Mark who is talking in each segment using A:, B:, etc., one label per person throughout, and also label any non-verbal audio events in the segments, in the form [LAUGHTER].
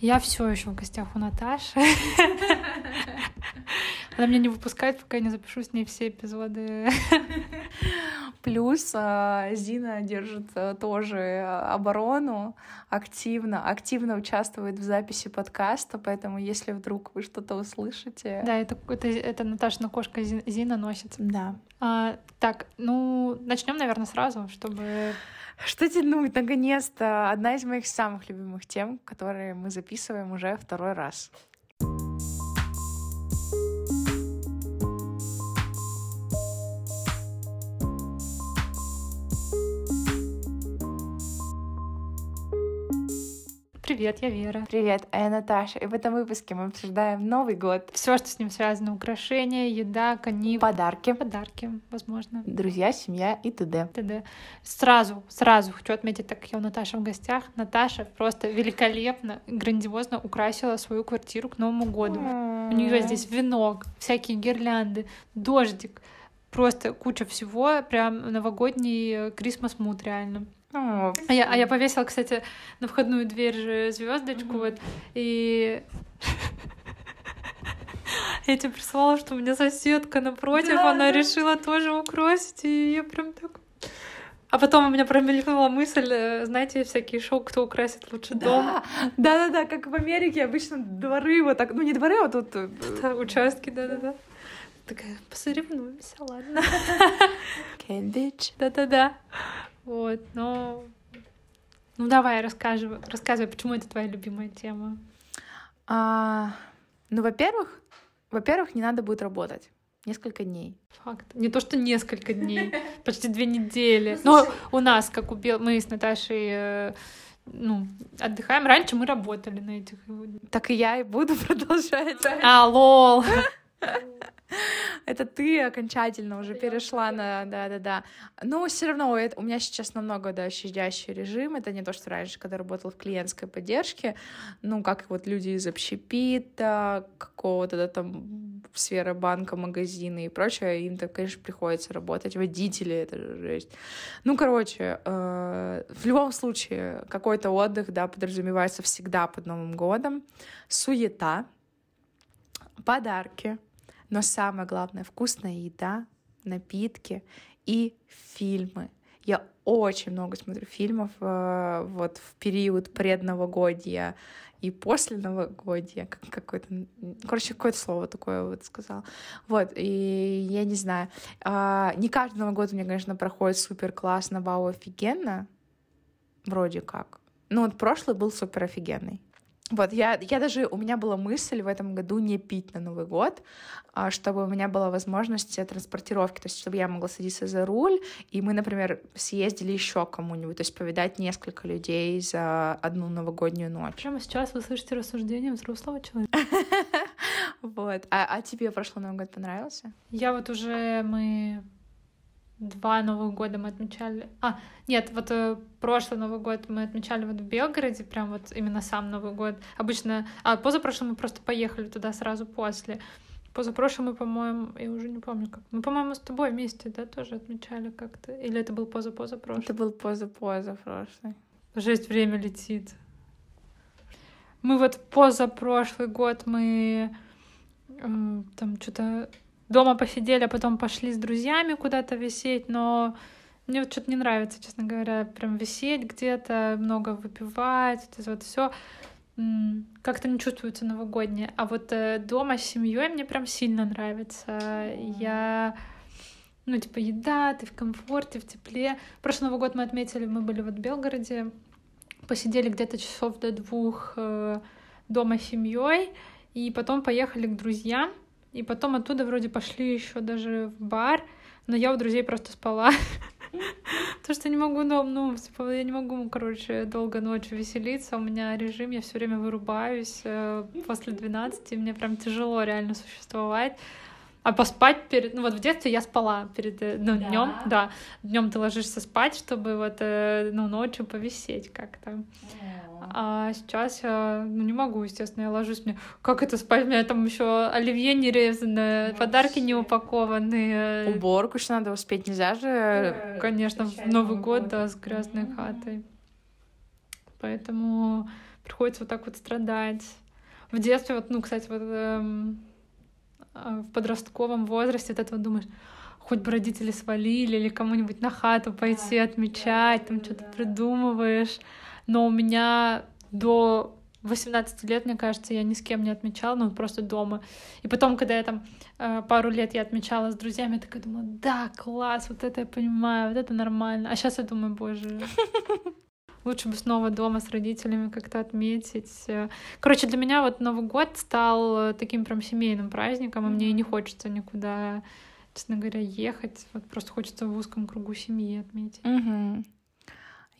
A: Я все еще в гостях у Наташи. [LAUGHS] Она меня не выпускает, пока я не запишу с ней все эпизоды. [LAUGHS]
B: Плюс а, Зина держит а, тоже оборону активно, активно участвует в записи подкаста, поэтому если вдруг вы что-то услышите...
A: Да, это, это, это Наташина кошка Зина носится.
B: Да.
A: А, так, ну, начнем, наверное, сразу, чтобы
B: что тянуть? Наконец-то одна из моих самых любимых тем, которые мы записываем уже второй раз.
A: Привет, я Вера.
B: Привет, а я Наташа. И в этом выпуске мы обсуждаем Новый год.
A: Все, что с ним связано. Украшения, еда, каникулы.
B: Подарки.
A: Подарки, возможно.
B: Друзья, семья и т.д.
A: т.д. Сразу, сразу хочу отметить, так как я у Наташи в гостях. Наташа просто великолепно, грандиозно украсила свою квартиру к Новому году. У нее здесь венок, всякие гирлянды, дождик. Просто куча всего, прям новогодний Крисмас мут реально.
B: О,
A: а, я, а я повесила, кстати, на входную дверь же звездочку, mm-hmm. вот, и я тебе прислала, что у меня соседка напротив, да, она да. решила тоже украсить, и я прям так... А потом у меня промелькнула мысль, э, знаете, всякие шоу, кто украсит лучше да. дом.
B: Да-да-да, как в Америке обычно дворы вот так, ну не дворы, а тут... Э,
A: да, участки, да-да-да. Такая, посоревнуемся, ладно.
B: Bitch.
A: Да-да-да. Вот, но... Ну давай, рассказывай, рассказывай, почему это твоя любимая тема.
B: А, ну, во-первых, во-первых, не надо будет работать. Несколько дней.
A: Факт. Не то, что несколько дней, [LAUGHS] почти две недели. Но у нас, как у Бел... мы с Наташей э, ну, отдыхаем. Раньше мы работали на этих.
B: Так и я и буду [LAUGHS] продолжать.
A: А, лол. [LAUGHS] [LAUGHS]
B: Это ты окончательно уже перешла на... Да-да-да. Но все равно у меня сейчас намного, да, щадящий режим. Это не то, что раньше, когда работал в клиентской поддержке, ну, как вот люди из общепита, какого-то да, там сферы банка, магазина и прочее, им-то, конечно, приходится работать. Водители, это же жесть. Ну, короче, э, в любом случае, какой-то отдых, да, подразумевается всегда под Новым годом. Суета, подарки, но самое главное — вкусная еда, напитки и фильмы. Я очень много смотрю фильмов э, вот в период предновогодия и после новогодия, как какое-то, короче, какое-то слово такое вот сказал. Вот, и я не знаю, э, не каждый Новый год у меня, конечно, проходит супер классно, вау, офигенно, вроде как. Ну вот прошлый был супер офигенный. Вот, я, я даже, у меня была мысль в этом году не пить на Новый год, а, чтобы у меня была возможность транспортировки, то есть чтобы я могла садиться за руль, и мы, например, съездили еще кому-нибудь, то есть повидать несколько людей за одну новогоднюю ночь.
A: Прямо сейчас вы слышите рассуждение взрослого человека. [LAUGHS]
B: Вот. А, а тебе прошлый Новый год понравился?
A: Я вот уже мы два Новых года мы отмечали. А, нет, вот э, прошлый Новый год мы отмечали вот в Белгороде, прям вот именно сам Новый год. Обычно, а позапрошлым мы просто поехали туда сразу после. Позапрошлым мы, по-моему, я уже не помню как. Мы, по-моему, с тобой вместе, да, тоже отмечали как-то. Или это был поза-поза-прошлый?
B: Это был поза-поза-прошлый.
A: Жесть, время летит. Мы вот позапрошлый год мы э, там что-то дома посидели, а потом пошли с друзьями куда-то висеть, но мне вот что-то не нравится, честно говоря, прям висеть где-то, много выпивать, это вот все как-то не чувствуется новогоднее. А вот э, дома с семьей мне прям сильно нравится. Я ну, типа, еда, ты в комфорте, в тепле. Прошлый Новый год мы отметили, мы были вот в Белгороде, посидели где-то часов до двух э, дома с семьей, и потом поехали к друзьям. И потом оттуда вроде пошли еще даже в бар, но я у друзей просто спала. [LAUGHS] Потому что не могу, ну, ну, типа, я не могу, короче, долго ночью веселиться. У меня режим, я все время вырубаюсь э, после 12, и мне прям тяжело реально существовать. А поспать перед... Ну вот в детстве я спала перед э, ну, да. днем, да. Днем ты ложишься спать, чтобы вот э, ну, ночью повисеть как-то. А сейчас я ну, не могу, естественно, я ложусь, мне как это спать? У меня там еще оливье не резанное, подарки не упакованные.
B: Уборку еще надо успеть, нельзя же.
A: Конечно, в Новый год, да, с грязной хатой. Поэтому приходится вот так вот страдать. В детстве, вот, ну, кстати, вот эм, э, в подростковом возрасте вот это вот думаешь, хоть бы родители свалили или кому-нибудь на хату пойти да, отмечать, да, там да, что-то да. придумываешь. Но у меня до 18 лет, мне кажется, я ни с кем не отмечала, ну, просто дома. И потом, когда я там э, пару лет я отмечала с друзьями, я такая думала, да, класс, вот это я понимаю, вот это нормально. А сейчас я думаю, боже, лучше бы снова дома с родителями как-то отметить. Короче, для меня вот Новый год стал таким прям семейным праздником, и мне и не хочется никуда, честно говоря, ехать. Вот просто хочется в узком кругу семьи отметить.
B: Угу.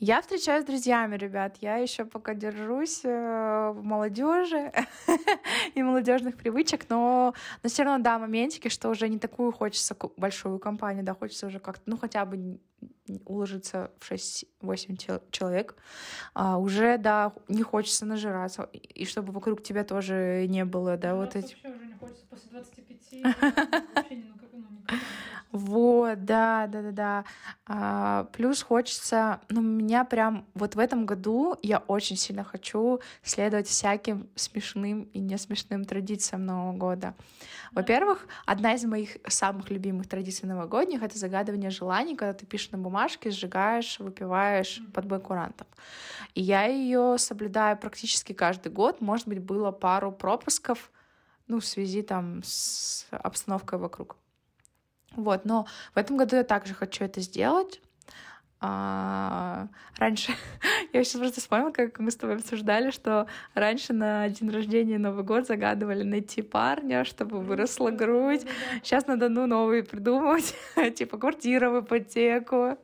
B: Я встречаюсь с друзьями, ребят. Я еще пока держусь э, в молодежи [LAUGHS] и молодежных привычек, но, но все равно, да, моментики, что уже не такую хочется большую компанию, да, хочется уже как-то, ну, хотя бы уложиться в 6-8 человек. А, уже, да, не хочется нажираться, и чтобы вокруг тебя тоже не было, да,
A: ну,
B: вот эти...
A: Вообще уже не хочется после 25,
B: вот, да, да, да, да. А, плюс хочется, ну, меня прям вот в этом году я очень сильно хочу следовать всяким смешным и не смешным традициям Нового года. Во-первых, одна из моих самых любимых традиций новогодних — это загадывание желаний, когда ты пишешь на бумажке, сжигаешь, выпиваешь под бой курантов. И я ее соблюдаю практически каждый год. Может быть, было пару пропусков, ну, в связи там с обстановкой вокруг. Вот, но в этом году я также хочу это сделать. А, раньше, [LAUGHS] я сейчас просто вспомнила, как мы с тобой обсуждали, что раньше на день рождения Новый год загадывали найти парня, чтобы выросла грудь. Сейчас надо, ну, новые придумывать, [LAUGHS] типа квартира в ипотеку,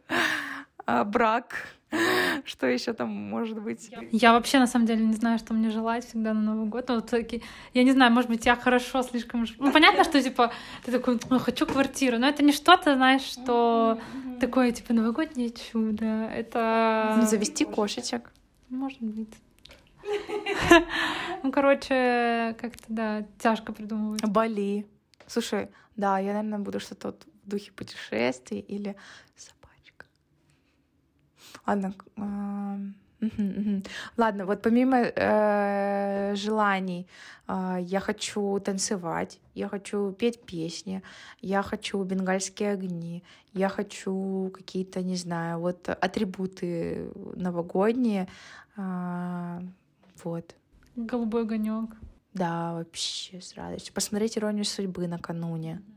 B: а, брак [LAUGHS] Что еще там может быть?
A: Я вообще на самом деле не знаю, что мне желать всегда на Новый год. Вот такие, я не знаю, может быть, я хорошо слишком. Ну, понятно, что типа ты такой, ну, хочу квартиру, но это не что-то, знаешь, что такое типа новогоднее чудо. Это
B: ну, завести кошечек.
A: Может быть. Ну, короче, как-то, да, тяжко придумывать.
B: Бали. Слушай, да, я, наверное, буду что-то в духе путешествий или Ладно. Ладно, вот помимо э, желаний, э, я хочу танцевать, я хочу петь песни, я хочу бенгальские огни, я хочу какие-то, не знаю, вот атрибуты новогодние. Э, вот.
A: Голубой огонек.
B: Да, вообще с радостью. Посмотреть иронию судьбы накануне. Mm-hmm.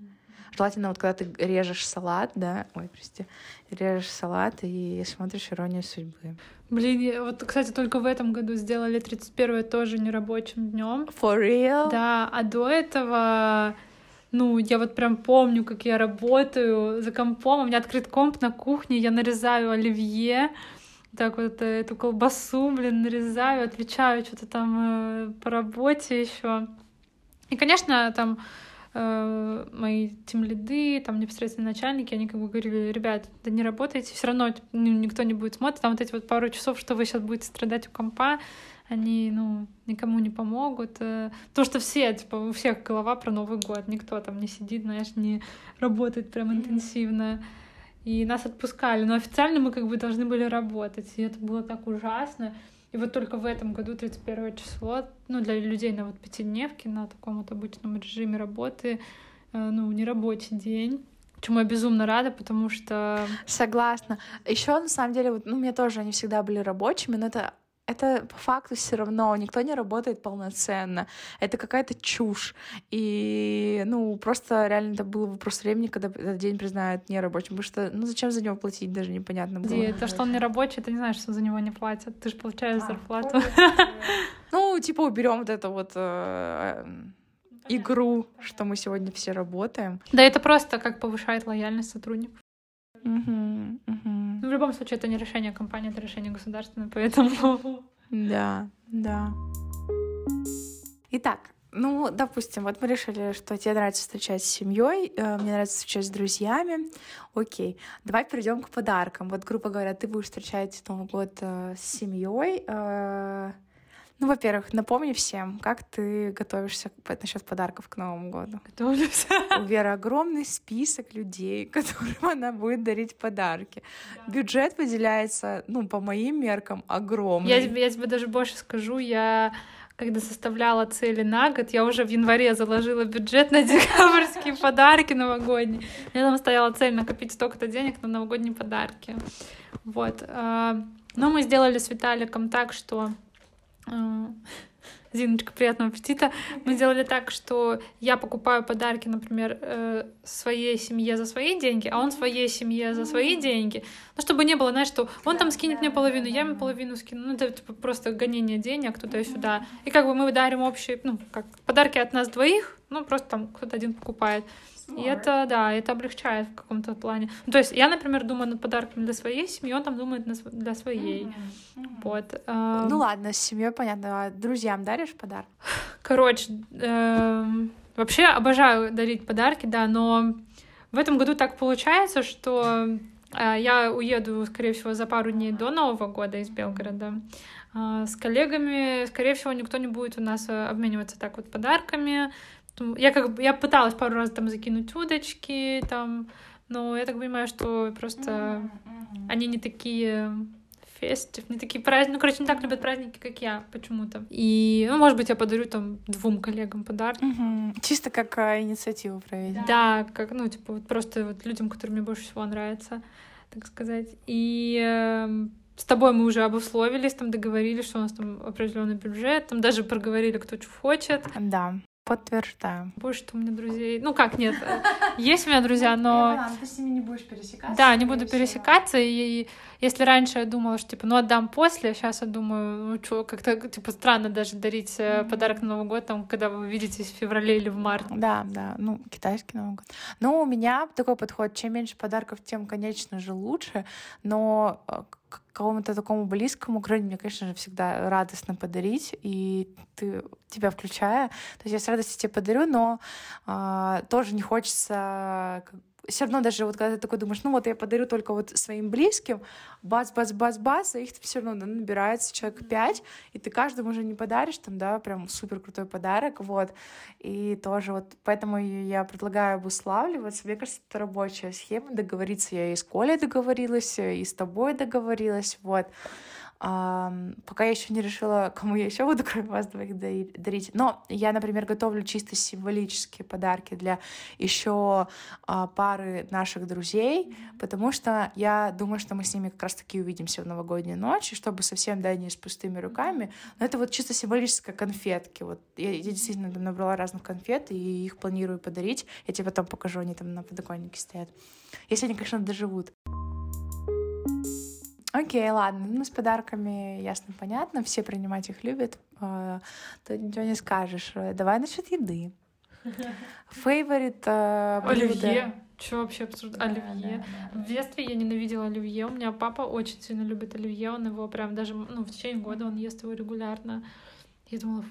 B: Желательно вот когда ты режешь салат, да, ой, прости, режешь салат и смотришь «Иронию судьбы».
A: Блин, вот, кстати, только в этом году сделали 31 тоже нерабочим днем.
B: For real?
A: Да, а до этого ну, я вот прям помню, как я работаю за компом, у меня открыт комп на кухне, я нарезаю оливье, так вот э, эту колбасу, блин, нарезаю, отвечаю что-то там э, по работе еще. И, конечно, там э, мои тем лиды, там непосредственно начальники, они как бы говорили, ребят, да не работайте, все равно ну, никто не будет смотреть, там вот эти вот пару часов, что вы сейчас будете страдать у компа, они, ну, никому не помогут. Э, то, что все, типа, у всех голова про Новый год, никто там не сидит, знаешь, не работает прям интенсивно. И нас отпускали, но официально мы как бы должны были работать, и это было так ужасно. И вот только в этом году, 31 число, ну, для людей на вот пятидневке, на таком вот обычном режиме работы, э, ну, не рабочий день. Чему я безумно рада, потому что...
B: Согласна. Еще на самом деле, вот, ну, мне тоже они всегда были рабочими, но это это по факту все равно никто не работает полноценно. Это какая-то чушь. И, ну, просто реально это был вопрос времени, когда этот день признают нерабочим. Потому что, ну, зачем за него платить, даже непонятно было.
A: И то, что он не рабочий, ты не знаешь, что за него не платят. Ты же получаешь а, зарплату. [LAUGHS]
B: Ну, типа, уберем вот это вот э, игру, что мы сегодня все работаем.
A: Да, это просто как повышает лояльность сотрудников.
B: Угу, угу.
A: Ну, в любом случае, это не решение компании, это решение государственное, поэтому... [LAUGHS]
B: Да, да. Итак, ну, допустим, вот мы решили, что тебе нравится встречать с семьей, э, мне нравится встречать с друзьями. Окей, давай перейдем к подаркам. Вот, грубо говоря, ты будешь встречать Новый год э, с семьей. Э, Ну, во-первых, напомни всем, как ты готовишься насчет подарков к Новому году.
A: Готовлюсь.
B: У Веры огромный список людей, [LAUGHS] которым она будет дарить подарки. Да. Бюджет выделяется, ну, по моим меркам, огромный.
A: Я тебе, я тебе даже больше скажу, я когда составляла цели на год, я уже в январе заложила бюджет на [LAUGHS] декабрьские подарки новогодние. Я там стояла цель накопить столько-то денег на новогодние подарки. Вот. А, но мы сделали с Виталиком так, что Зиночка, приятного аппетита. Мы сделали так, что я покупаю подарки, например, э, своей семье за свои деньги, а он своей семье за свои деньги. Ну, чтобы не было, знаешь, что он там скинет мне половину, я ему половину скину. Ну, это типа, просто гонение денег туда и сюда. И как бы мы дарим общие, ну, как подарки от нас двоих, ну, просто там кто-то один покупает. И это, да, это облегчает в каком-то плане. Ну, то есть я, например, думаю над подарками для своей семьи, он там думает для своей. Mm-hmm. Mm-hmm. Вот.
B: Ну ладно, с семьей понятно. А друзьям даришь подарок?
A: Короче, эм, вообще обожаю дарить подарки, да, но в этом году так получается, что э, я уеду, скорее всего, за пару дней до Нового года из Белгорода. А, с коллегами, скорее всего, никто не будет у нас э, обмениваться так вот подарками. Я как бы я пыталась пару раз там закинуть удочки, там, но я так понимаю, что просто mm-hmm. они не такие фестив, не такие праздники, ну, короче, не так любят праздники, как я почему-то. И, ну, может быть, я подарю там двум коллегам подарки.
B: Угу. Чисто как а, инициативу проявить.
A: Да. да, как, ну, типа, вот просто вот людям, которым мне больше всего нравится, так сказать. И э, с тобой мы уже обусловились, там договорились, что у нас там определенный бюджет, там даже проговорили, кто что хочет.
B: Да. Подтверждаю.
A: Больше у меня друзей. Ну как, нет. Есть у меня друзья, но...
B: ты с ними не будешь пересекаться?
A: Да, не буду пересекаться. И если раньше я думала, что типа, ну отдам после, сейчас я думаю, ну что, как-то типа странно даже дарить mm-hmm. подарок на Новый год, там, когда вы видитесь в феврале или в марте.
B: Да, да, ну китайский Новый год. Ну, у меня такой подход, чем меньше подарков, тем, конечно же, лучше, но э, кому-то такому близкому, кроме мне, конечно же, всегда радостно подарить, и ты, тебя включая. То есть я с радостью тебе подарю, но а, тоже не хочется все равно даже вот когда ты такой думаешь, ну вот я подарю только вот своим близким, бац-бац-бац-бац, а их все равно да, набирается человек пять, и ты каждому уже не подаришь там, да, прям супер крутой подарок, вот. И тоже вот поэтому я предлагаю обуславливаться. Мне кажется, это рабочая схема, договориться. Я и с Колей договорилась, и с тобой договорилась, вот. Пока я еще не решила, кому я еще буду, кроме вас двоих, дарить. Но я, например, готовлю чисто символические подарки для еще а, пары наших друзей, потому что я думаю, что мы с ними как раз-таки увидимся в новогоднюю ночь, и чтобы совсем, да, не с пустыми руками. Но это вот чисто символическая конфетки. Вот я, я действительно там набрала разных конфет, и их планирую подарить. Я тебе потом покажу, они там на подоконнике стоят. Если они, конечно, доживут. Окей, ладно. Ну, с подарками ясно, понятно. Все принимать их любят. А, тут ничего не скажешь. Давай насчет еды. [LAUGHS] Фейворит э,
A: Оливье. Что вообще обсуждать? Оливье. В детстве я ненавидела оливье. У меня папа очень сильно любит оливье. Он его прям даже, ну, в течение года он ест его регулярно. Я думала,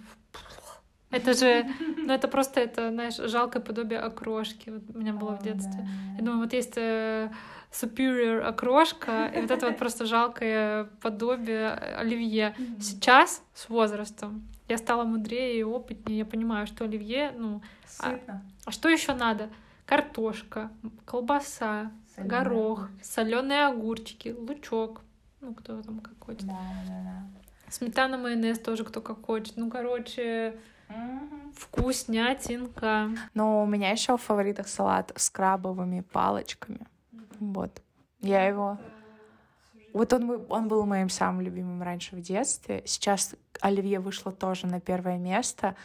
A: это же, [LAUGHS] ну это просто, это, знаешь, жалкое подобие окрошки. Вот у меня было в детстве. Я думаю, вот есть э, superior окрошка, и вот это вот просто жалкое подобие оливье. Сейчас с возрастом я стала мудрее и опытнее, я понимаю, что оливье, ну, а, а что еще надо? Картошка, колбаса, Соленый горох, соленые огурчики, лучок, ну кто там как хочет. Да, да, да. Сметана, майонез тоже кто как хочет. Ну, короче, Угу. Вкуснятинка.
B: Но у меня еще в фаворитах салат с крабовыми палочками. Вот. Я его... Вот он, он был моим самым любимым раньше в детстве. Сейчас оливье вышло тоже на первое место.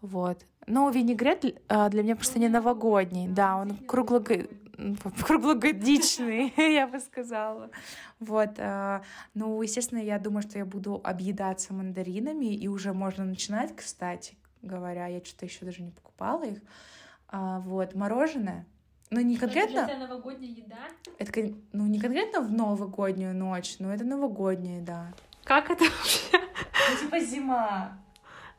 B: Вот. Но винегрет а, для меня просто не новогодний. Да, он круглого [LAUGHS] круглогодичный, [LAUGHS] я бы сказала. Вот. А, ну, естественно, я думаю, что я буду объедаться мандаринами, и уже можно начинать, кстати говоря. Я что-то еще даже не покупала их. А, вот. Мороженое. Ну, не конкретно...
A: Это новогодняя еда?
B: Это, ну, не конкретно в новогоднюю ночь, но это новогодняя еда.
A: Как это вообще?
B: Ну, типа зима.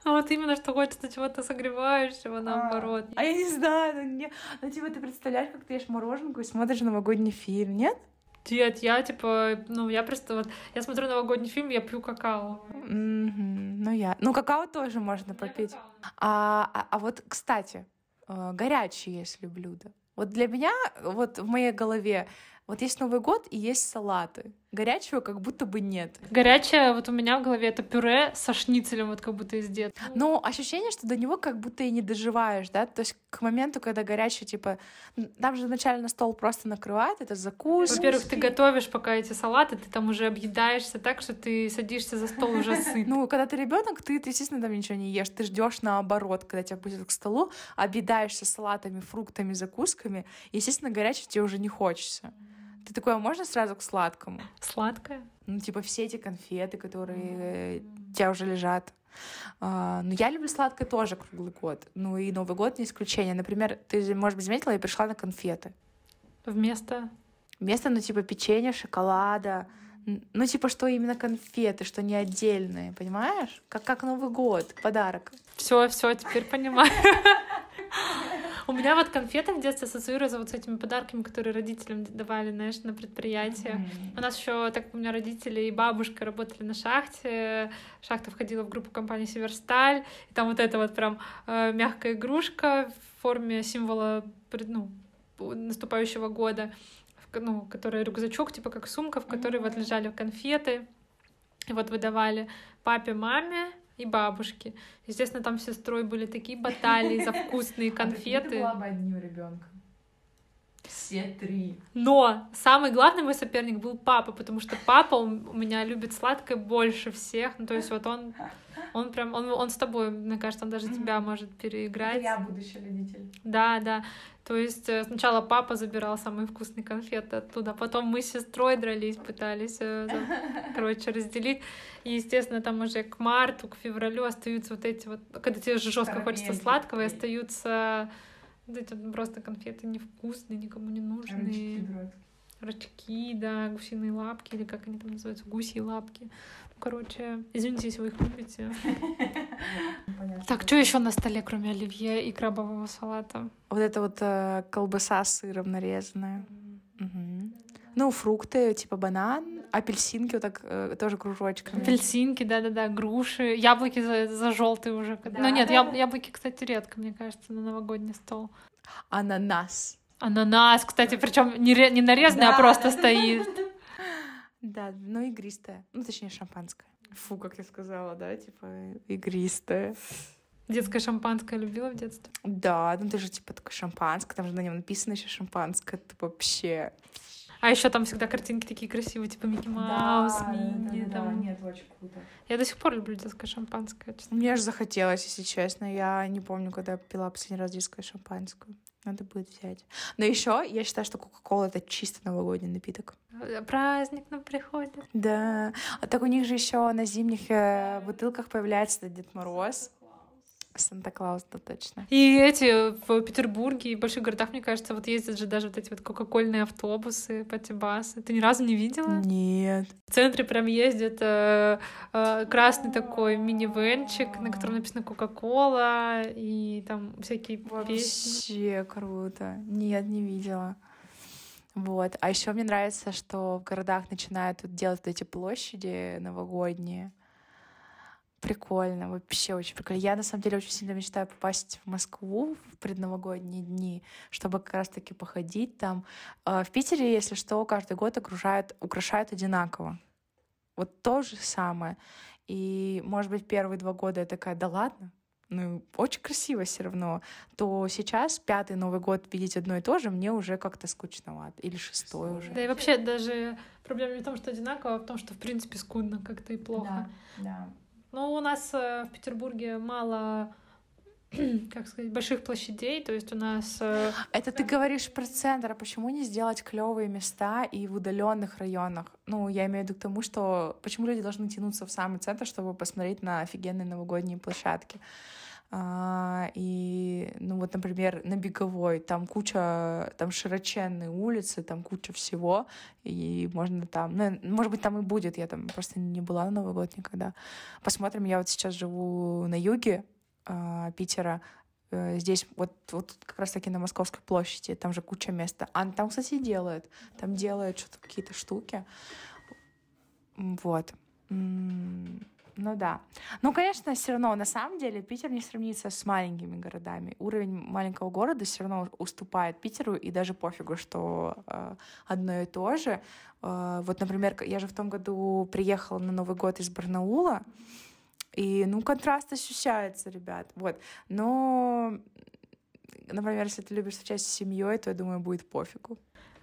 A: А вот именно, что хочется чего-то согревающего, а, наоборот.
B: А, я не знаю, ну, не... ну типа ты представляешь, как ты ешь мороженку и смотришь новогодний фильм, нет?
A: Нет, я типа, ну, я просто вот, я смотрю новогодний фильм, я пью какао.
B: Мгм. Ну, я. Ну, какао тоже можно попить. А, а, а вот, кстати, э, горячие, если блюда. Вот для меня, вот в моей голове, вот есть Новый год и есть салаты. Горячего как будто бы нет.
A: Горячее вот у меня в голове это пюре со шницелем, вот как будто из детства.
B: Но ощущение, что до него как будто и не доживаешь, да? То есть к моменту, когда горячее, типа, там же вначале на стол просто накрывают, это закуска.
A: Во-первых, ты готовишь пока эти салаты, ты там уже объедаешься так, что ты садишься за стол уже сыт.
B: Ну, когда ты ребенок, ты, ты, естественно, там ничего не ешь. Ты ждешь наоборот, когда тебя пустят к столу, объедаешься салатами, фруктами, закусками. Естественно, горячее тебе уже не хочется. Ты такой, а можно сразу к сладкому?
A: Сладкое.
B: Ну, типа все эти конфеты, которые э, у тебя уже лежат. А, ну, я люблю сладкое тоже круглый год. Ну, и Новый год не исключение. Например, ты, может быть, заметила, я пришла на конфеты.
A: Вместо
B: Вместо, ну, типа, печенья, шоколада. Ну, типа, что именно конфеты, что не отдельные, понимаешь? Как, как Новый год, подарок.
A: Все, все, теперь понимаю. [LAUGHS] У меня вот конфеты в детстве ассоциируются вот с этими подарками, которые родителям давали, знаешь, на предприятие. У нас еще, так у меня родители и бабушка работали на шахте, шахта входила в группу компании Северсталь, и там вот эта вот прям э, мягкая игрушка в форме символа ну, наступающего года, ну, которая рюкзачок, типа как сумка, в которой вот лежали конфеты, и вот выдавали папе, маме и бабушке. Естественно, там с сестрой были такие баталии за вкусные конфеты.
B: бы одним ребенком. Все три.
A: Но самый главный мой соперник был папа, потому что папа у меня любит сладкое больше всех. Ну, то есть вот он, он прям, он, он с тобой, мне кажется, он даже тебя может переиграть.
B: будущий родитель.
A: Да, да. То есть э, сначала папа забирал самые вкусные конфеты оттуда, потом мы с сестрой дрались, пытались, э, [LAUGHS] короче, разделить. И, естественно, там уже к марту, к февралю остаются вот эти вот, когда тебе же жестко хочется сладкого, и остаются вот эти вот просто конфеты невкусные, никому не нужные. Рачки, да, гусиные лапки, или как они там называются, гусьи лапки. Короче, извините, если вы их любите. [LAUGHS] Так, что еще на столе, кроме оливье и крабового салата?
B: Вот это вот э, колбаса с сыром нарезанная. Ну, фрукты, типа банан, апельсинки вот так э, тоже кружочками.
A: Апельсинки, да-да-да, груши, яблоки за, за желтые уже.
B: Да,
A: ну нет, яб- яблоки, кстати, редко, мне кажется, на новогодний стол.
B: Ананас.
A: Ананас, кстати, причем не, не нарезанный, а
B: Да,
A: просто
B: да.
A: стоит. [LAUGHS]
B: Да, ну игристое. Ну, точнее, шампанское. Фу, как я сказала, да, типа игристое.
A: Детское шампанское любила в детстве.
B: Да, ну ты же типа такое шампанское, там же на нем написано еще шампанское, это вообще.
A: А еще там всегда картинки такие красивые, типа Микки Маус, Мини. там.
B: нет, очень круто.
A: Я до сих пор люблю детское шампанское. честно.
B: Мне же захотелось, если честно. Я не помню, когда я пила последний раз детское шампанское. Надо будет взять. Но еще я считаю, что Кока-Кола это чисто новогодний напиток.
A: Праздник нам приходит.
B: Да. А так у них же еще на зимних э, бутылках появляется Дед Мороз. Санта-Клаус, да, точно.
A: И эти в Петербурге и в больших городах, мне кажется, вот ездят же даже вот эти вот кока-кольные автобусы, патибасы. Ты ни разу не видела?
B: Нет.
A: В центре прям ездит э, э, красный такой мини-венчик, на котором написано Кока-Кола, и там всякие песни.
B: Вообще круто. Нет, не видела. Вот. А еще мне нравится, что в городах начинают вот делать вот эти площади новогодние. Прикольно, вообще очень прикольно. Я на самом деле очень сильно мечтаю попасть в Москву в предновогодние дни, чтобы как раз-таки походить там. Э, В Питере, если что, каждый год окружают, украшают одинаково. Вот то же самое. И, может быть, первые два года я такая, да ладно, ну, очень красиво все равно, то сейчас пятый Новый год видеть одно и то же мне уже как-то скучновато. Или шестой уже.
A: Да и вообще даже проблема не в том, что одинаково, а в том, что в принципе скудно как-то и плохо.
B: да.
A: Ну, у нас э, в Петербурге мало, [CLEARS THROAT] как сказать, больших площадей, то есть у нас... э,
B: Это ты говоришь про центр, а почему не сделать клевые места и в удаленных районах? Ну, я имею в виду к тому, что почему люди должны тянуться в самый центр, чтобы посмотреть на офигенные новогодние площадки. А, и, ну вот, например, на Беговой там куча, там широченные улицы, там куча всего, и можно там, ну, может быть, там и будет, я там просто не была на Новый год никогда. Посмотрим, я вот сейчас живу на юге а, Питера, э, здесь вот, вот как раз-таки на Московской площади, там же куча места. А там, кстати, делают. Там делают что-то, какие-то штуки. Вот. Ну да. Ну, конечно, все равно, на самом деле, Питер не сравнится с маленькими городами. Уровень маленького города все равно уступает Питеру, и даже пофигу, что э, одно и то же. Э, вот, например, я же в том году приехала на Новый год из Барнаула, и, ну, контраст ощущается, ребят. Вот. Но, например, если ты любишь встречаться с семьей, то, я думаю, будет пофигу.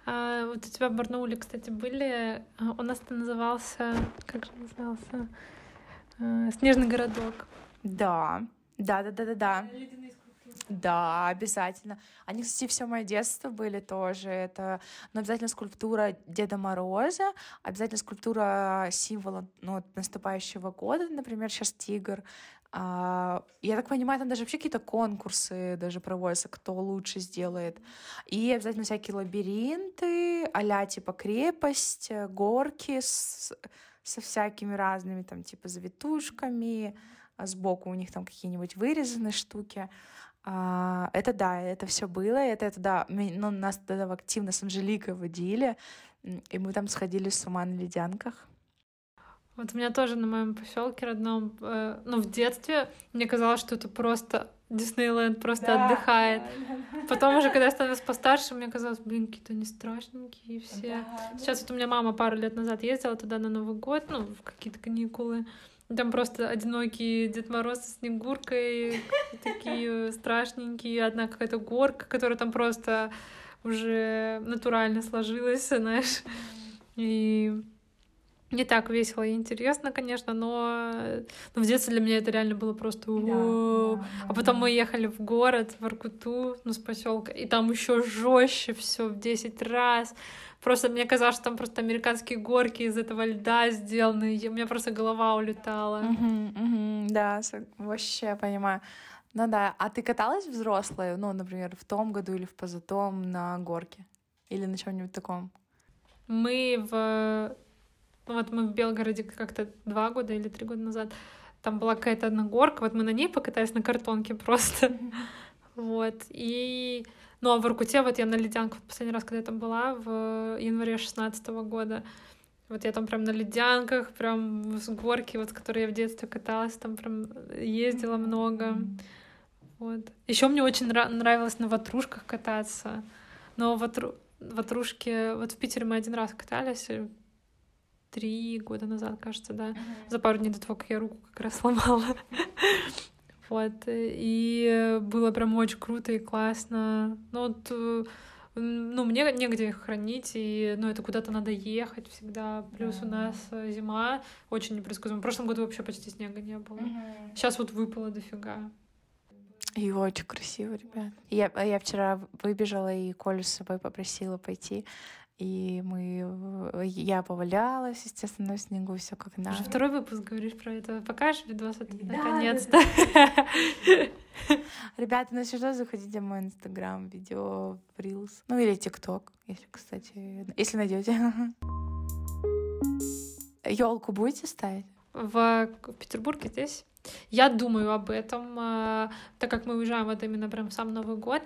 A: А, вот у тебя в Барнауле, кстати, были... А, у нас это назывался... Как же назывался? А, Снежный городок.
B: Да, да, да, да, да, да. Да, обязательно. Они, кстати, все мое детство были тоже. Это ну, обязательно скульптура Деда Мороза, обязательно скульптура символа ну, наступающего года, например, сейчас тигр. А, я так понимаю, там даже вообще какие-то конкурсы даже проводятся, кто лучше сделает. И обязательно всякие лабиринты, а типа крепость, горки с, со всякими разными, там, типа завитушками, а сбоку у них там какие-нибудь вырезанные штуки. А, это да, это все было, это, это да, ну, нас тогда активно с Анжеликой водили, и мы там сходили с ума на ледянках.
A: Вот у меня тоже на моем поселке родном, э, ну, в детстве мне казалось, что это просто Диснейленд просто да, отдыхает. Да, да, Потом уже, когда я становилась постарше, мне казалось, блин, какие-то они страшненькие все. Да, Сейчас вот у меня мама пару лет назад ездила туда на Новый год, ну, в какие-то каникулы. Там просто одинокий Дед Мороз со Снегуркой, такие страшненькие, одна какая-то горка, которая там просто уже натурально сложилась, знаешь. И не так весело и интересно, конечно, но, но в детстве для меня это реально было просто да, да, А потом да. мы ехали в город, в Аркуту, ну, с поселка, и там еще жестче все в 10 раз. Просто мне казалось, что там просто американские горки из этого льда сделаны, и у меня просто голова улетала.
B: Угу, угу, да, вообще понимаю. Ну да, а ты каталась взрослая, ну, например, в том году или в позатом на горке? Или на чем-нибудь таком?
A: Мы в ну вот мы в Белгороде как-то два года или три года назад, там была какая-то одна горка, вот мы на ней покатались на картонке просто. [LAUGHS] Вот. И... Ну, а в Иркуте вот я на ледянках, последний раз, когда я там была, в январе шестнадцатого года, вот я там прям на ледянках, прям с горки, вот с которой я в детстве каталась, там прям ездила много. Вот. Еще мне очень нра- нравилось на ватрушках кататься. Но ватру... ватрушки... Вот в Питере мы один раз катались, три года назад, кажется, да, за пару дней до того, как я руку как раз [LAUGHS] сломала. вот, и было прям очень круто и классно. Ну, вот, э, ну, мне негде их хранить, и, ну, это куда-то надо ехать всегда. Плюс yeah. у нас э, зима очень непредсказуема. В прошлом году вообще почти снега не было. Uh-huh. Сейчас вот выпало дофига.
B: И очень красиво, ребят. Я, я вчера выбежала, и Колю с собой попросила пойти и мы, я повалялась, естественно, в снегу, все как надо.
A: Уже второй выпуск говоришь про это. Покажешь видос, да, наконец-то. [LAUGHS]
B: Ребята, ну что, заходите в мой инстаграм, видео, рилс, ну или тикток, если, кстати, если найдете. Елку будете ставить?
A: В Петербурге здесь? Я думаю об этом, а, так как мы уезжаем вот именно прям сам Новый год.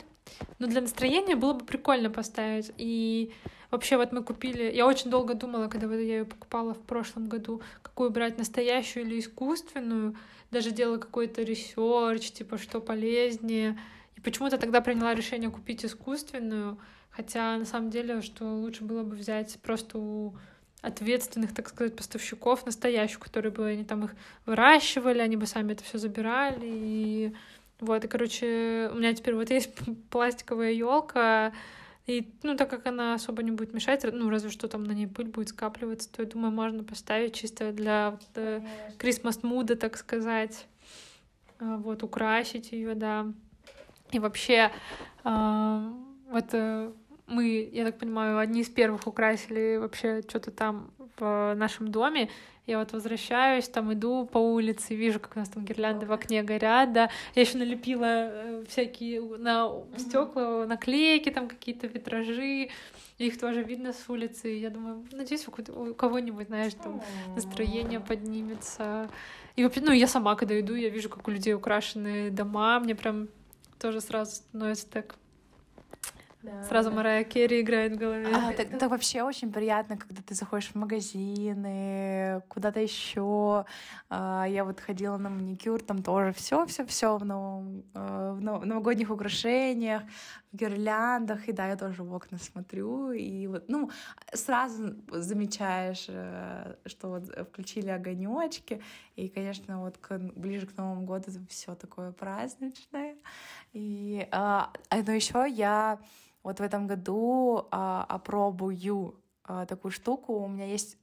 A: Но для настроения было бы прикольно поставить. И Вообще, вот мы купили... Я очень долго думала, когда вот я ее покупала в прошлом году, какую брать, настоящую или искусственную. Даже делала какой-то research, типа, что полезнее. И почему-то тогда приняла решение купить искусственную, хотя на самом деле, что лучше было бы взять просто у ответственных, так сказать, поставщиков настоящую, которые бы они там их выращивали, они бы сами это все забирали. И вот, и, короче, у меня теперь вот есть [LAUGHS] пластиковая елка, и, ну, так как она особо не будет мешать, ну, разве что там на ней пыль будет скапливаться, то, я думаю, можно поставить чисто для э, Christmas муда, так сказать. А, вот, украсить ее, да. И вообще, э, вот э, мы, я так понимаю, одни из первых украсили вообще что-то там в нашем доме. Я вот возвращаюсь, там иду по улице, вижу, как у нас там гирлянды в окне горят, да. Я еще налепила э, всякие на стекла наклейки, там какие-то витражи. Их тоже видно с улицы. Я думаю, надеюсь, у кого-нибудь, знаешь, там настроение поднимется. И вообще, ну, я сама, когда иду, я вижу, как у людей украшены дома. Мне прям тоже сразу становится так да, Сразу да. Марая Керри играет в голове.
B: А, так, так вообще очень приятно, когда ты заходишь в магазины, куда-то еще. А, я вот ходила на маникюр, там тоже все, все, все в, новом, а, в новогодних украшениях, в гирляндах. И да, я тоже в окна смотрю. И вот, ну, сразу замечаешь, э, что вот включили огонечки. И, конечно, вот к, ближе к Новому году все такое праздничное. И, а, но еще я вот в этом году а, опробую а, такую штуку. У меня есть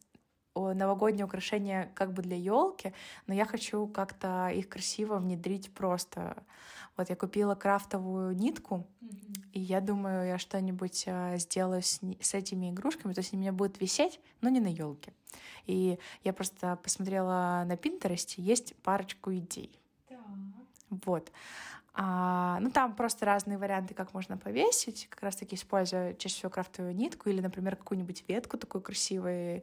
B: новогодние украшения как бы для елки, но я хочу как-то их красиво внедрить просто. Вот я купила крафтовую нитку, mm-hmm. и я думаю, я что-нибудь а, сделаю с, с этими игрушками, то есть они у меня будут висеть, но не на елке. И я просто посмотрела на Пинтересте, есть парочку идей. Да. Вот. А, ну, там просто разные варианты, как можно повесить, как раз-таки используя чаще всего крафтовую нитку или, например, какую-нибудь ветку такую красивую.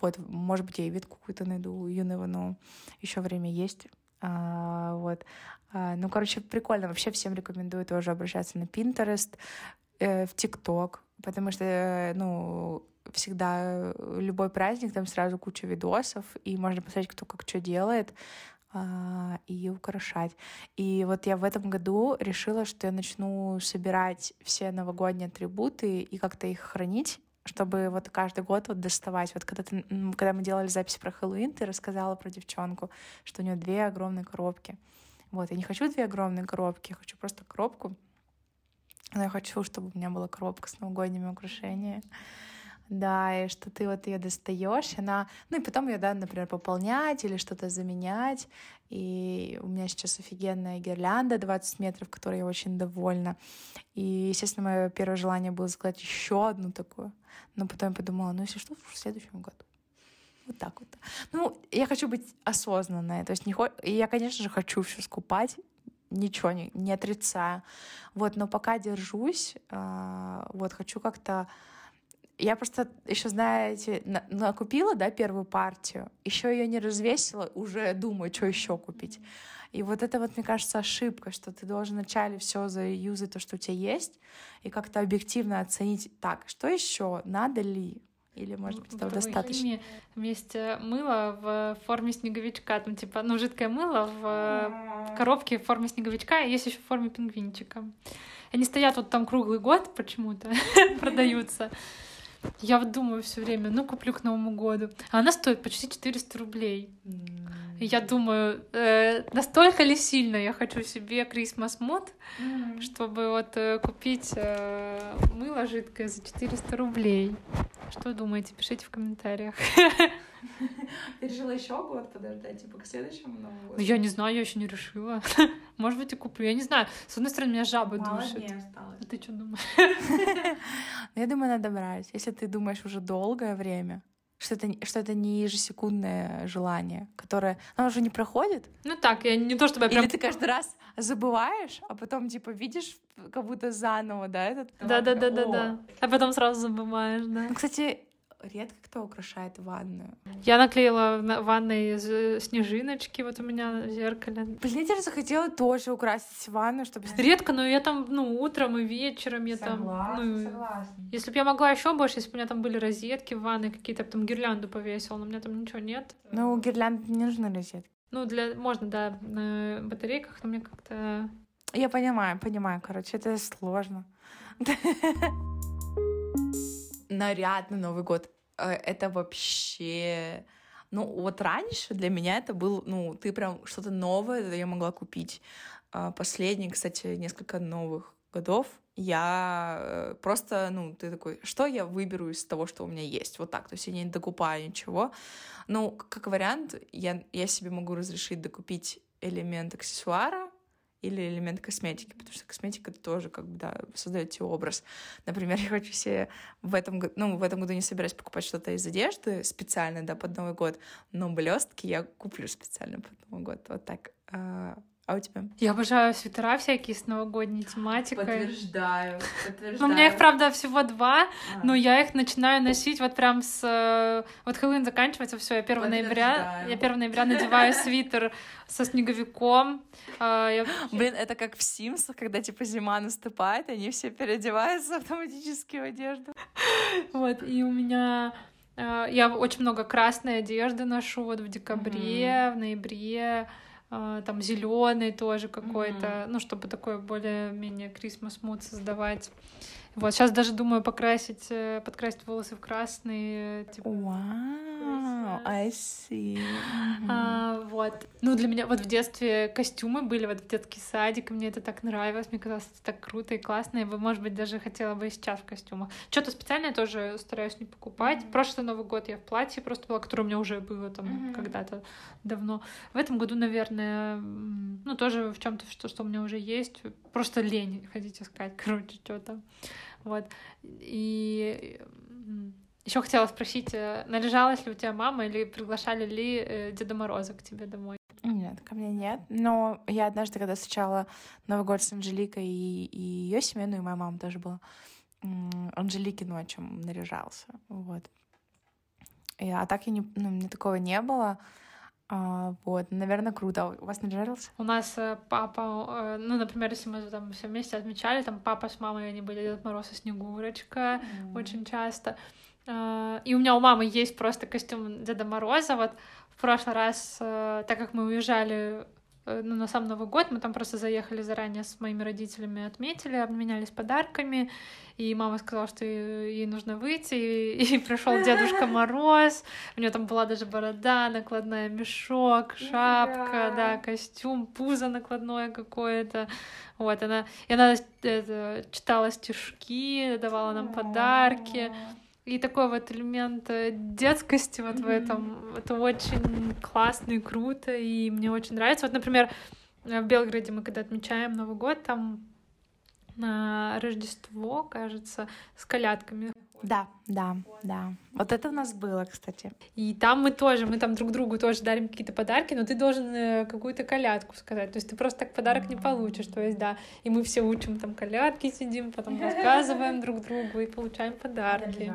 B: Вот, может быть, я и ветку какую-то найду, юного, но еще время есть. А, вот. А, ну, короче, прикольно. Вообще всем рекомендую тоже обращаться на Pinterest, э, в TikTok, потому что, э, ну, всегда любой праздник, там сразу куча видосов, и можно посмотреть, кто как что делает и украшать. И вот я в этом году решила, что я начну собирать все новогодние атрибуты и как-то их хранить чтобы вот каждый год вот доставать. Вот когда, ты, когда мы делали запись про Хэллоуин, ты рассказала про девчонку, что у нее две огромные коробки. Вот, я не хочу две огромные коробки, я хочу просто коробку. Но я хочу, чтобы у меня была коробка с новогодними украшениями да, и что ты вот ее достаешь, она, ну и потом ее, да, например, пополнять или что-то заменять. И у меня сейчас офигенная гирлянда 20 метров, которой я очень довольна. И, естественно, мое первое желание было заказать еще одну такую. Но потом я подумала, ну если что, в следующем году. Вот так вот. Ну, я хочу быть осознанной. То есть не хо... я, конечно же, хочу все скупать, ничего не, не отрицаю. Вот, но пока держусь, э, вот хочу как-то я просто еще, знаете, накупила, да, первую партию, еще ее не развесила, уже думаю, что еще купить. И вот это вот, мне кажется, ошибка, что ты должен вначале все заюзать то, что у тебя есть, и как-то объективно оценить, так, что еще, надо ли, или, может быть, этого достаточно.
A: Там есть э, мыло в форме снеговичка, там типа, ну, жидкое мыло в коробке в форме снеговичка, и есть еще в форме пингвинчика. Они стоят вот там круглый год почему-то, [LAUGHS] продаются. Я вот думаю все время, ну куплю к Новому году. А она стоит почти 400 рублей. Mm. Я думаю, э, настолько ли сильно я хочу себе Christmas мод, mm. чтобы вот э, купить э, мыло жидкое за 400 рублей. Что думаете? Пишите в комментариях. [LAUGHS]
B: Ты решила еще год подождать, типа к следующему Новому году?
A: Я не знаю, я еще не решила. [LAUGHS] Может быть, и куплю. Я не знаю. С одной стороны, меня жаба Мало душит. А ты что думаешь? [LAUGHS]
B: Ну, я думаю, надо брать. Если ты думаешь уже долгое время, что это, что это не ежесекундное желание, которое... Оно уже не проходит.
A: Ну так, я не то чтобы я прям...
B: Или ты каждый раз забываешь, а потом, типа, видишь как будто заново, да, этот...
A: Да-да-да-да-да. А потом сразу забываешь, да.
B: Ну, кстати, редко кто украшает ванную.
A: Я наклеила в ванной снежиночки вот у меня в зеркале.
B: Блин, я теперь захотела тоже украсить ванну, чтобы...
A: Редко, но я там, ну, утром и вечером я согласна, там... Ну, согласна. Если бы я могла еще больше, если бы у меня там были розетки в ванной какие-то, там гирлянду повесила, но у меня там ничего нет.
B: Ну, гирлянды не нужны розетки.
A: Ну, для... Можно, да, на батарейках, но мне как-то...
B: Я понимаю, понимаю, короче, это сложно. [LAUGHS] Наряд на Новый год. Э, это вообще... Ну, вот раньше для меня это был, ну, ты прям что-то новое я могла купить. А последние, кстати, несколько новых годов я э, просто, ну, ты такой, что я выберу из того, что у меня есть? Вот так, то есть я не докупаю ничего. Ну, как вариант, я, я себе могу разрешить докупить элемент аксессуара, или элемент косметики, потому что косметика тоже как бы, да, создает тебе образ. Например, [LAUGHS] я хочу себе в этом году, ну, в этом году не собираюсь покупать что-то из одежды специально, да, под Новый год, но блестки я куплю специально под Новый год, вот так. А, А у тебя?
A: Я обожаю свитера всякие с новогодней тематикой.
B: Подтверждаю, подтверждаю. [LAUGHS]
A: Ну, у меня их, правда, всего два, но я их начинаю носить вот прям с... Вот Хэллоуин заканчивается, все, я 1 ноября, я 1 ноября надеваю свитер со снеговиком. А, я-
B: Блин, это как в Симсах, когда типа зима наступает, они все переодеваются автоматически в одежду.
A: Вот, и у меня... э, Я очень много красной одежды ношу вот в декабре, в ноябре, там зеленый тоже какой-то, ну, чтобы такой более-менее Christmas mood создавать. Вот, сейчас даже думаю покрасить, э, подкрасить волосы в красный, э, типа,
B: Вау, I see.
A: А, вот. Ну, для меня вот в детстве костюмы были, вот в детский садик, и мне это так нравилось, мне казалось, это так круто и классно, я бы, может быть, даже хотела бы и сейчас в костюмах. Что-то специальное тоже стараюсь не покупать. Прошлый Новый год я в платье просто была, которое у меня уже было там
B: Мгм.
A: когда-то давно. В этом году, наверное, ну, тоже в чем то что, что у меня уже есть. Просто лень ходить искать, [LAUGHS] короче, что-то. Вот. И еще хотела спросить, э, наряжалась ли у тебя мама или приглашали ли э, Деда Мороза к тебе домой?
B: Нет, ко мне нет. Но я однажды, когда встречала Новый год с Анжеликой и, и ее семьей, ну и моя мама тоже была, м, Анжелике ночью наряжался. Вот. И, а так я не, ну, мне такого не было. А, вот, наверное, круто. У вас наряжался?
A: У нас э, папа, э, ну, например, если мы там все вместе отмечали, там папа с мамой, они были Дед Мороз и Снегурочка очень часто. Э, И у меня у мамы есть просто костюм Деда Мороза. Вот в прошлый раз, так как мы уезжали ну, на сам Новый год, мы там просто заехали заранее с моими родителями, отметили, обменялись подарками, и мама сказала, что ей нужно выйти, и, [LAUGHS] пришел Дедушка Мороз, у нее там была даже борода, накладная мешок, шапка,
B: Нифига.
A: да, костюм, пузо накладное какое-то, вот, она, и она это, читала стишки, давала нам подарки, и такой вот элемент э, детскости вот в этом, это очень классно и круто, и мне очень нравится. Вот, например, в Белгороде мы когда отмечаем Новый год, там на Рождество, кажется, с колядками.
B: Да, да, да. Вот это у нас было, кстати.
A: И там мы тоже, мы там друг другу тоже дарим какие-то подарки, но ты должен э, какую-то колядку сказать. То есть ты просто так подарок не получишь. То есть, да, и мы все учим там колядки, сидим, потом рассказываем друг другу и получаем подарки.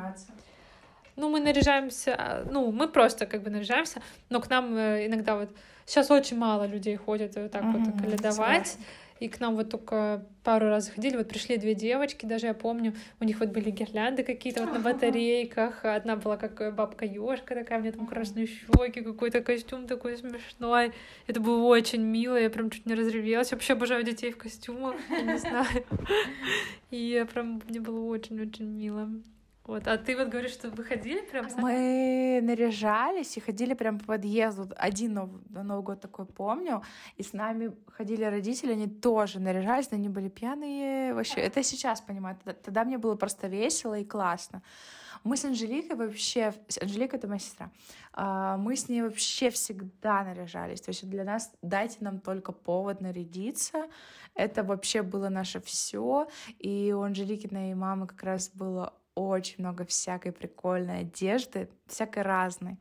A: Ну, мы наряжаемся, а, ну, мы просто как бы наряжаемся, но к нам э, иногда вот сейчас очень мало людей ходят вот так вот
B: Мгм,
A: калядовать.
B: согласна.
A: И к нам вот только пару раз заходили, вот пришли две девочки, даже я помню, у них вот были гирлянды какие-то вот на батарейках, одна была как э, бабка ёшка такая, у нее там красные щеки, какой-то костюм такой смешной. Это было очень мило, я прям чуть не разревелась. Вообще обожаю детей в костюмах, я не знаю. [LAUGHS] И я прям, мне было очень-очень мило. Вот, а ты вот говоришь, что вы ходили прям?
B: Мы наряжались и ходили прям по подъезду. Один Нов- Новый год такой помню. И с нами ходили родители, они тоже наряжались, но они были пьяные. Вообще, это сейчас понимаю. Тогда, мне было просто весело и классно. Мы с Анжеликой вообще... Анжелика — это моя сестра. А, Мы с ней вообще всегда наряжались. То есть для нас дайте нам только повод нарядиться. Это вообще было наше все. И у Анжеликиной мамы как раз было очень много всякой прикольной одежды, всякой разной.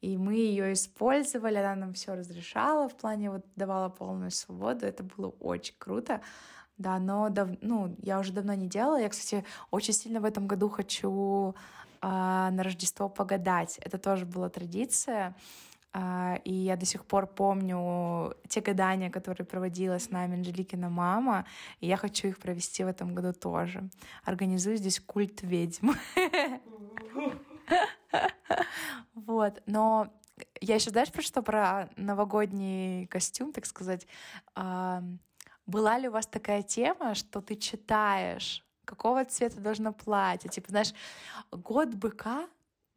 B: И мы ее использовали, она нам все разрешала, в плане вот давала полную свободу. Это было очень круто. Да, но дав- ну, я уже давно не делала. Я, кстати, очень сильно в этом году хочу а, на Рождество погадать. Это тоже была традиция. А, и я до сих пор помню те гадания, которые проводила с нами Анжеликина мама, и я хочу их провести в этом году тоже. Организую здесь культ ведьм. [LAUGHS] Вот, но я еще, знаешь, про что? Про новогодний костюм, так сказать. А, Была ли у вас такая тема, что ты читаешь, какого цвета должно платье? Типа, знаешь, год быка,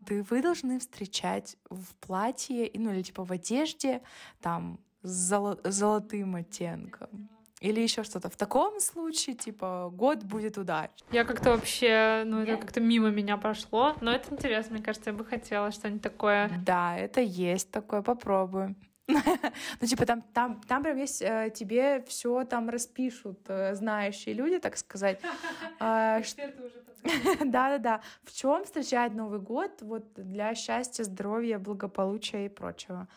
B: ты, вы должны встречать в платье, и, ну или типа в одежде, там, с золо- золотым оттенком. Или еще что-то. В таком случае, типа, год будет удачный.
A: Я как-то вообще, ну, это как-то мимо меня прошло, но это интересно, мне кажется, я бы хотела что-нибудь такое.
B: Да, это есть такое, попробую. [LAUGHS] Ну, типа, там, там, там прям есть, э, тебе все там распишут э, знающие люди, так сказать. [LAUGHS] А, ш- [LAUGHS] Да-да-да. В чем встречать Новый год вот для счастья, здоровья, благополучия и прочего.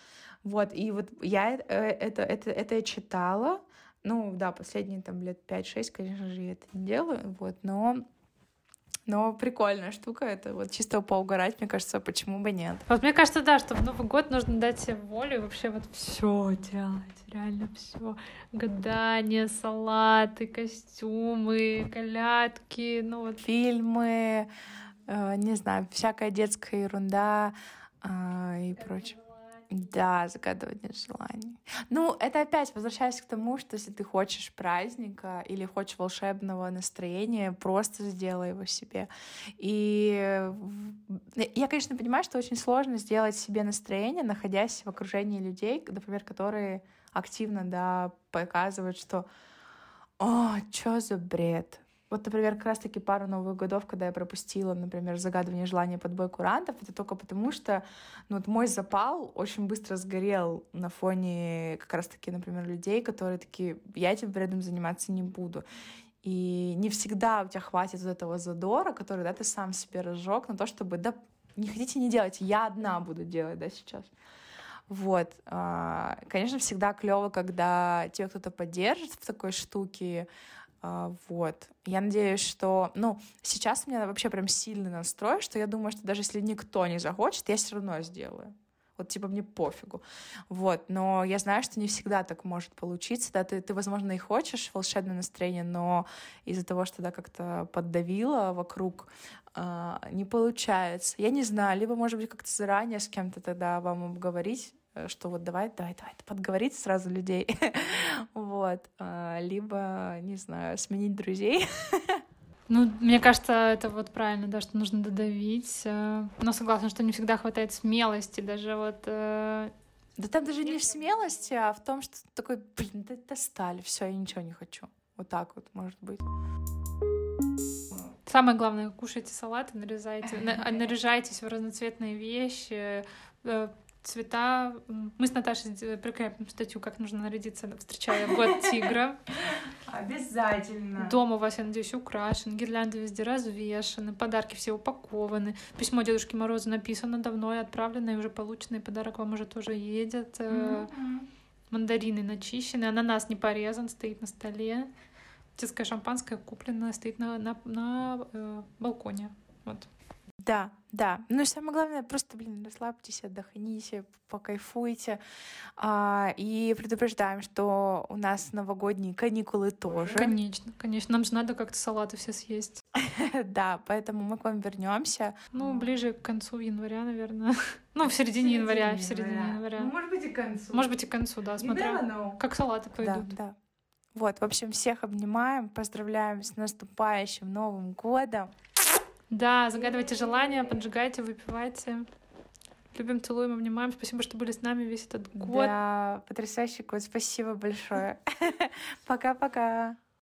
B: Вот, и вот я э, это, это, это я читала, ну, да, последние там лет 5-6, конечно же, я это не делаю, вот, но но прикольная штука, это вот чисто поугарать, мне кажется, почему бы нет.
A: Вот мне кажется, да, что в Новый год нужно дать себе волю и вообще вот все делать, реально все. Гадания, салаты, костюмы, колядки, ну вот.
B: Фильмы, э, не знаю, всякая детская ерунда э, и прочее. Да, загадывание желаний. Ну, это опять возвращаясь к тому, что если ты хочешь праздника или хочешь волшебного настроения, просто сделай его себе. И я, конечно, понимаю, что очень сложно сделать себе настроение, находясь в окружении людей, например, которые активно, да, показывают, что «О, что за бред?» Вот, например, как раз-таки пару Новых годов, когда я пропустила, например, загадывание желания под бой курантов, это только потому, что ну, вот мой запал очень быстро сгорел на фоне как раз-таки, например, людей, которые такие, я этим бредом заниматься не буду. И не всегда у тебя хватит вот этого задора, который, да, ты сам себе разжег на то, чтобы, да, не хотите, не делайте, я одна буду делать, да, сейчас. Вот. А, конечно, всегда клево, когда тебя кто-то поддержит в такой штуке, вот. Я надеюсь, что... Ну, сейчас у меня вообще прям сильный настрой, что я думаю, что даже если никто не захочет, я все равно сделаю. Вот, типа, мне пофигу. Вот. Но я знаю, что не всегда так может получиться. Да, ты, ты возможно, и хочешь волшебное настроение, но из-за того, что да, как-то поддавило вокруг, э, не получается. Я не знаю, либо, может быть, как-то заранее с кем-то тогда вам обговорить, что вот давай, давай, давай, подговорить сразу людей, [LAUGHS] вот, а, либо, не знаю, сменить друзей. [LAUGHS]
A: Ну, мне кажется, это вот правильно, да, что нужно додавить. Э, но согласна, что не всегда хватает смелости, даже вот... Э,
B: да там даже не в смелости, а в том, что такой, блин, да достали, все, я ничего не хочу. Вот так вот, может быть.
A: Самое главное, кушайте салаты, нарезайте, наряжайтесь в разноцветные вещи, цвета. Мы с Наташей прикрепим статью, как нужно нарядиться, встречая год тигра.
B: Обязательно.
A: Дом у вас, я надеюсь, украшен, гирлянды везде развешаны, подарки все упакованы. Письмо Дедушке Морозу написано давно и отправлено, и уже полученный подарок вам уже тоже едет. Mm-hmm. Мандарины начищены, ананас не порезан, стоит на столе. Детское шампанское куплено, стоит на, на, на э, балконе. Вот.
B: Да, да. Ну и самое главное, просто, блин, расслабьтесь, отдохните, покайфуйте. А, и предупреждаем, что у нас новогодние каникулы тоже.
A: Конечно, конечно. Нам же надо как-то салаты все съесть. [LAUGHS]
B: Да, поэтому мы к вам вернемся.
A: Ну, ближе к концу января, наверное. [LAUGHS] Ну, в середине января, в середине января.
B: Ну, может быть, и к концу.
A: Может быть, и к концу, да, смотря как салаты пойдут.
B: Да, да. Вот, в общем, всех обнимаем, поздравляем с наступающим Новым годом.
A: Да, загадывайте желания, поджигайте, выпивайте. Любим, целуем, обнимаем. Спасибо, что были с нами весь этот год.
B: Да, потрясающий год. Спасибо большое. [LAUGHS] Пока-пока.